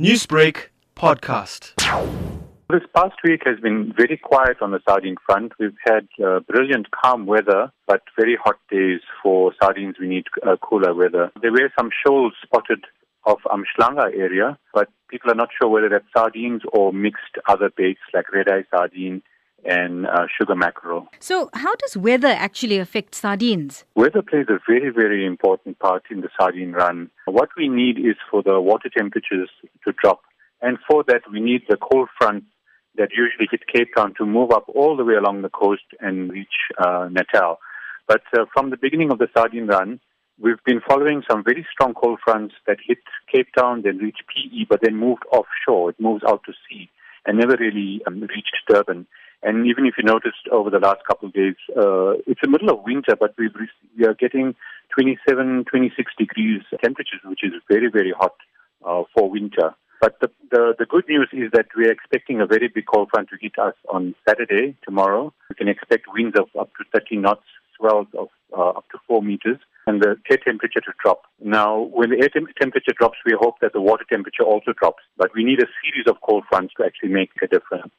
Newsbreak podcast. This past week has been very quiet on the sardine front. We've had uh, brilliant calm weather, but very hot days for sardines. We need uh, cooler weather. There were some shoals spotted off Umhlanga area, but people are not sure whether that's sardines or mixed other baits like red eye sardine and uh, sugar mackerel. So, how does weather actually affect sardines? Weather plays a very, very important part in the sardine run. What we need is for the water temperatures to drop. And for that, we need the cold front that usually hit Cape Town to move up all the way along the coast and reach uh, Natal. But uh, from the beginning of the sardine run, we've been following some very strong cold fronts that hit Cape Town, then reach PE, but then moved offshore. It moves out to sea and never really um, reached Durban. And even if you noticed over the last couple of days, uh, it's the middle of winter, but re- we are getting 27, 26 degrees temperatures, which is very, very hot uh, for winter. But the, the, the good news is that we're expecting a very big cold front to hit us on Saturday, tomorrow. We can expect winds of up to 30 knots, swells of uh, up to 4 meters, and the air temperature to drop. Now, when the air tem- temperature drops, we hope that the water temperature also drops. But we need a series of cold fronts to actually make a difference.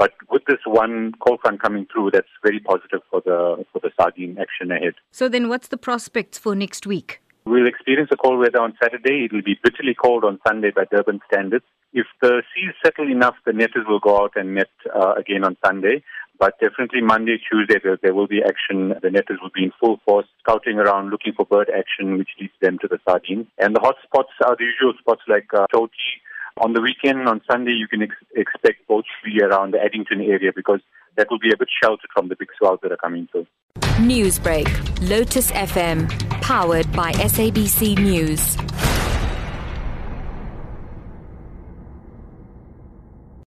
But with this one cold front coming through, that's very positive for the for the sardine action ahead. So, then what's the prospects for next week? We'll experience a cold weather on Saturday. It'll be bitterly cold on Sunday by Durban standards. If the seas settle enough, the netters will go out and net uh, again on Sunday. But definitely Monday, Tuesday, there, there, will be action. The netters will be in full force, scouting around, looking for bird action, which leads them to the sardine. And the hot spots are the usual spots like uh, Toti. On the weekend, on Sunday, you can ex- expect be around the Addington area because that will be a bit sheltered from the big swells that are coming through. Newsbreak, Lotus FM, powered by SABC News.